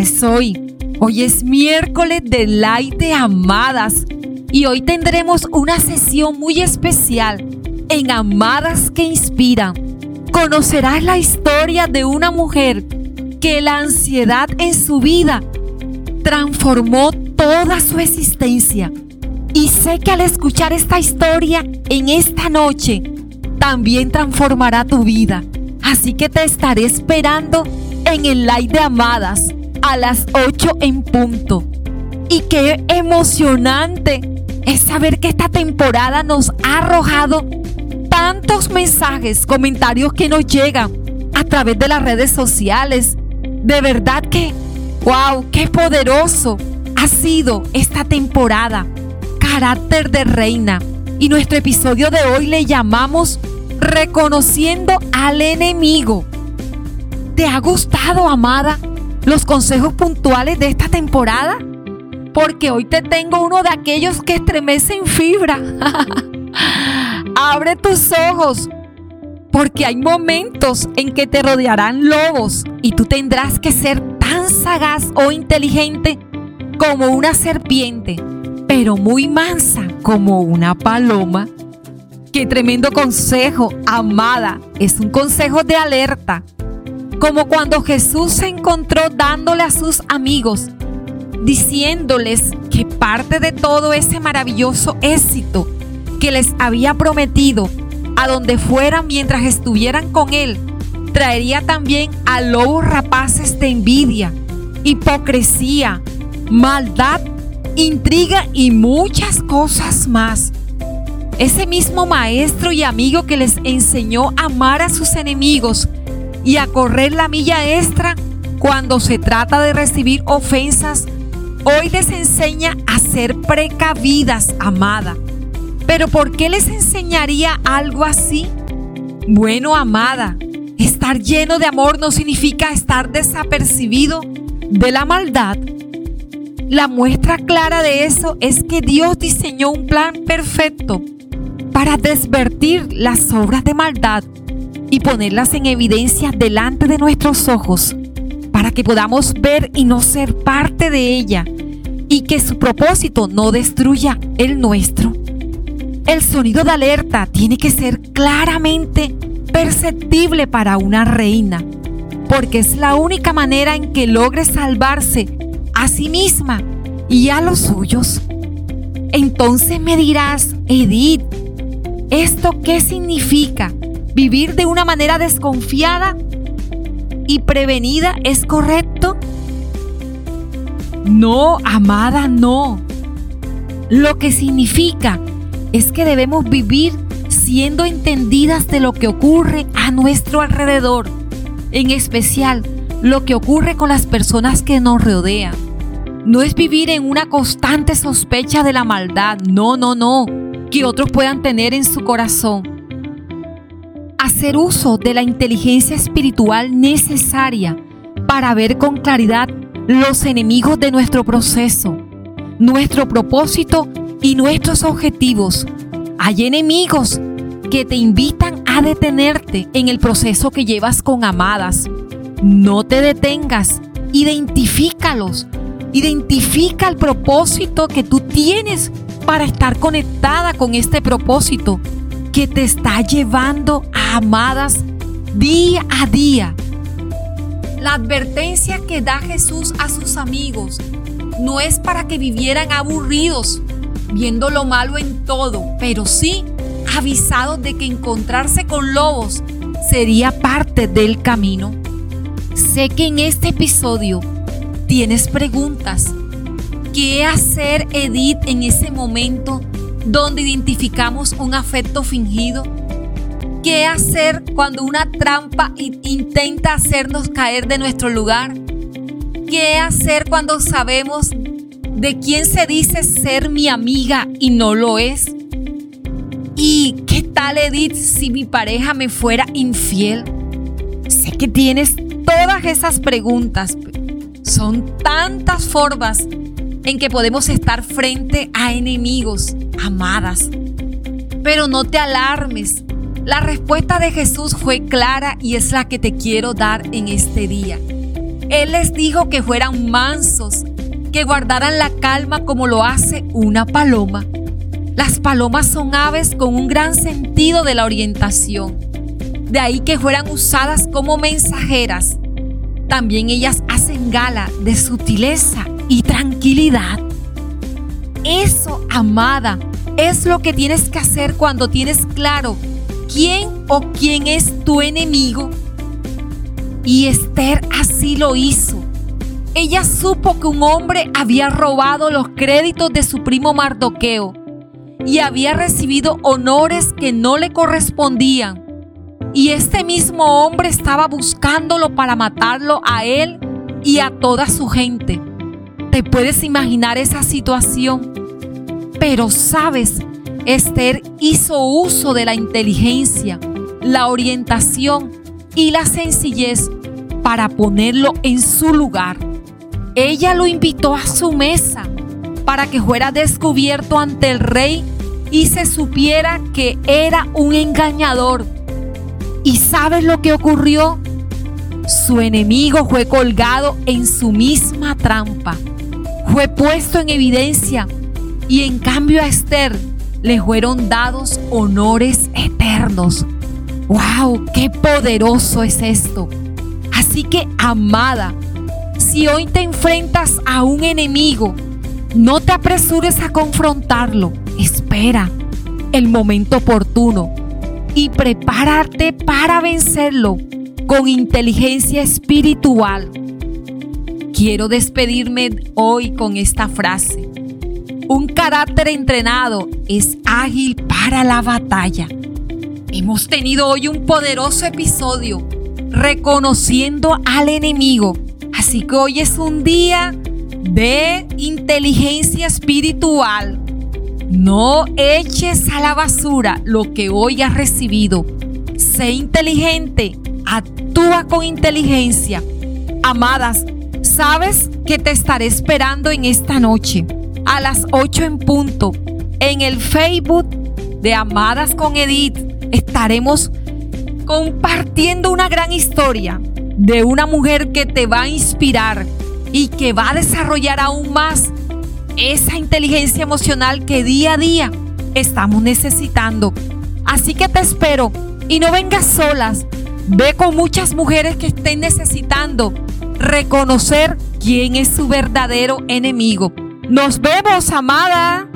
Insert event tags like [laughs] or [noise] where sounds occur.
es hoy? Hoy es miércoles de Light de Amadas y hoy tendremos una sesión muy especial en Amadas que Inspiran. Conocerás la historia de una mujer que la ansiedad en su vida transformó toda su existencia. Y sé que al escuchar esta historia en esta noche, también transformará tu vida. Así que te estaré esperando en el live de Amadas a las 8 en punto. Y qué emocionante es saber que esta temporada nos ha arrojado tantos mensajes, comentarios que nos llegan a través de las redes sociales. De verdad que, wow, qué poderoso ha sido esta temporada. Carácter de reina. Y nuestro episodio de hoy le llamamos Reconociendo al enemigo. ¿Te ha gustado, amada, los consejos puntuales de esta temporada? Porque hoy te tengo uno de aquellos que estremecen fibra. [laughs] Abre tus ojos, porque hay momentos en que te rodearán lobos y tú tendrás que ser tan sagaz o inteligente como una serpiente, pero muy mansa como una paloma. Qué tremendo consejo, amada. Es un consejo de alerta como cuando Jesús se encontró dándole a sus amigos, diciéndoles que parte de todo ese maravilloso éxito que les había prometido a donde fueran mientras estuvieran con Él, traería también a lobos rapaces de envidia, hipocresía, maldad, intriga y muchas cosas más. Ese mismo maestro y amigo que les enseñó a amar a sus enemigos y a correr la milla extra cuando se trata de recibir ofensas, hoy les enseña a ser precavidas, amada. Pero ¿por qué les enseñaría algo así? Bueno, amada, estar lleno de amor no significa estar desapercibido de la maldad. La muestra clara de eso es que Dios diseñó un plan perfecto para desvertir las obras de maldad y ponerlas en evidencia delante de nuestros ojos para que podamos ver y no ser parte de ella y que su propósito no destruya el nuestro. El sonido de alerta tiene que ser claramente perceptible para una reina, porque es la única manera en que logre salvarse a sí misma y a los suyos. Entonces me dirás, Edith, ¿esto qué significa? Vivir de una manera desconfiada y prevenida es correcto? No, amada, no. Lo que significa es que debemos vivir siendo entendidas de lo que ocurre a nuestro alrededor, en especial lo que ocurre con las personas que nos rodean. No es vivir en una constante sospecha de la maldad, no, no, no, que otros puedan tener en su corazón hacer uso de la inteligencia espiritual necesaria para ver con claridad los enemigos de nuestro proceso, nuestro propósito y nuestros objetivos. Hay enemigos que te invitan a detenerte en el proceso que llevas con amadas. No te detengas, identifícalos. Identifica el propósito que tú tienes para estar conectada con este propósito que te está llevando a amadas día a día. La advertencia que da Jesús a sus amigos no es para que vivieran aburridos, viendo lo malo en todo, pero sí avisados de que encontrarse con lobos sería parte del camino. Sé que en este episodio tienes preguntas. ¿Qué hacer Edith en ese momento donde identificamos un afecto fingido? ¿Qué hacer cuando una trampa intenta hacernos caer de nuestro lugar? ¿Qué hacer cuando sabemos de quién se dice ser mi amiga y no lo es? ¿Y qué tal, Edith, si mi pareja me fuera infiel? Sé que tienes todas esas preguntas. Son tantas formas en que podemos estar frente a enemigos, amadas. Pero no te alarmes. La respuesta de Jesús fue clara y es la que te quiero dar en este día. Él les dijo que fueran mansos, que guardaran la calma como lo hace una paloma. Las palomas son aves con un gran sentido de la orientación. De ahí que fueran usadas como mensajeras. También ellas hacen gala de sutileza y tranquilidad. Eso, amada, es lo que tienes que hacer cuando tienes claro quién o quién es tu enemigo. Y Esther así lo hizo. Ella supo que un hombre había robado los créditos de su primo Mardoqueo y había recibido honores que no le correspondían. Y este mismo hombre estaba buscándolo para matarlo a él y a toda su gente. ¿Te puedes imaginar esa situación? Pero sabes, Esther hizo uso de la inteligencia, la orientación y la sencillez para ponerlo en su lugar. Ella lo invitó a su mesa para que fuera descubierto ante el rey y se supiera que era un engañador. ¿Y sabes lo que ocurrió? Su enemigo fue colgado en su misma trampa. Fue puesto en evidencia y en cambio a Esther le fueron dados honores eternos. ¡Wow! ¡Qué poderoso es esto! Así que, amada, si hoy te enfrentas a un enemigo, no te apresures a confrontarlo. Espera el momento oportuno y prepárate para vencerlo con inteligencia espiritual. Quiero despedirme hoy con esta frase. Un carácter entrenado es ágil para la batalla. Hemos tenido hoy un poderoso episodio reconociendo al enemigo. Así que hoy es un día de inteligencia espiritual. No eches a la basura lo que hoy has recibido. Sé inteligente, actúa con inteligencia. Amadas, sabes que te estaré esperando en esta noche a las 8 en punto en el Facebook de Amadas con Edith. Estaremos compartiendo una gran historia de una mujer que te va a inspirar y que va a desarrollar aún más esa inteligencia emocional que día a día estamos necesitando. Así que te espero y no vengas solas. Ve con muchas mujeres que estén necesitando reconocer quién es su verdadero enemigo. Nos vemos, amada.